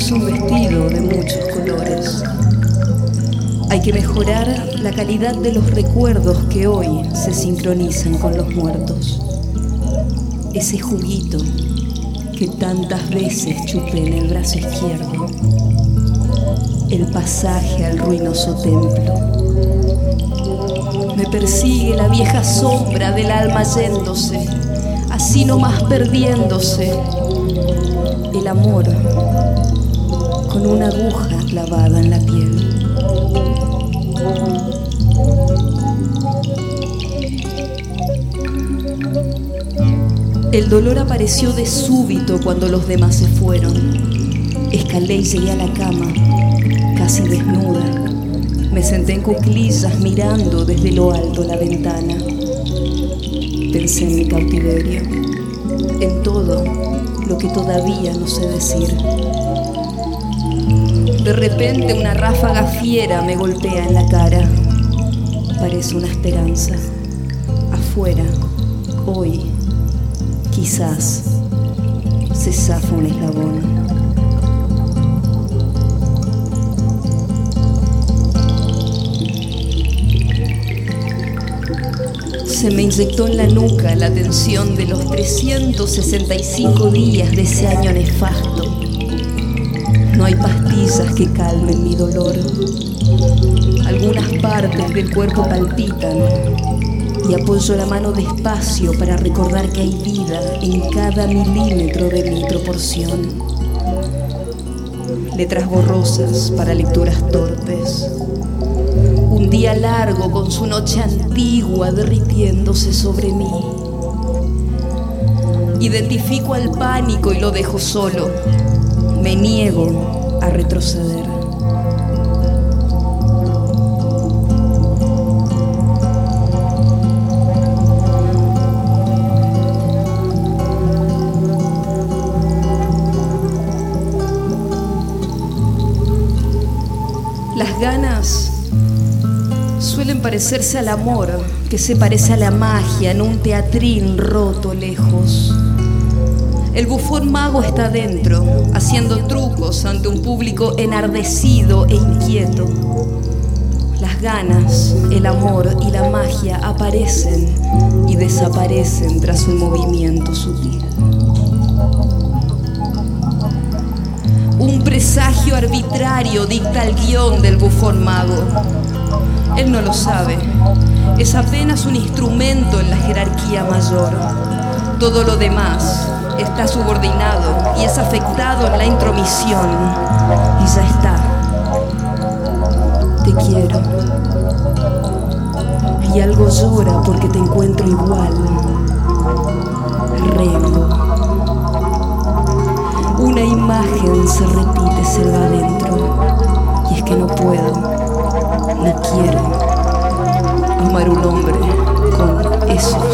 Puso un vestido de muchos colores. Hay que mejorar la calidad de los recuerdos que hoy se sincronizan con los muertos. Ese juguito que tantas veces chupé en el brazo izquierdo. El pasaje al ruinoso templo. Me persigue la vieja sombra del alma yéndose, así nomás perdiéndose. El amor con una aguja clavada en la piel. El dolor apareció de súbito cuando los demás se fueron. Escalé y llegué a la cama, casi desnuda. Me senté en cuclillas mirando desde lo alto la ventana. Pensé en mi cautiverio, en todo lo que todavía no sé decir. De repente una ráfaga fiera me golpea en la cara. Parece una esperanza. Afuera, hoy, quizás se zafa un eslabón. Se me inyectó en la nuca la tensión de los 365 días de ese año nefasto. No hay pastillas que calmen mi dolor. Algunas partes del cuerpo palpitan y apoyo la mano despacio para recordar que hay vida en cada milímetro de mi proporción. Letras borrosas para lecturas torpes. Un día largo con su noche antigua derritiéndose sobre mí. Identifico al pánico y lo dejo solo. Me niego a retroceder. Las ganas suelen parecerse al amor, que se parece a la magia en un teatrín roto lejos. El bufón mago está dentro, haciendo trucos ante un público enardecido e inquieto. Las ganas, el amor y la magia aparecen y desaparecen tras un movimiento sutil. Un presagio arbitrario dicta el guion del bufón mago. Él no lo sabe. Es apenas un instrumento en la jerarquía mayor. Todo lo demás está subordinado y es afectado en la intromisión. Y ya está. Te quiero. Y algo llora porque te encuentro igual. Rengo. Una imagen se repite, se va adentro. Y es que no puedo, no quiero amar un hombre con moretones.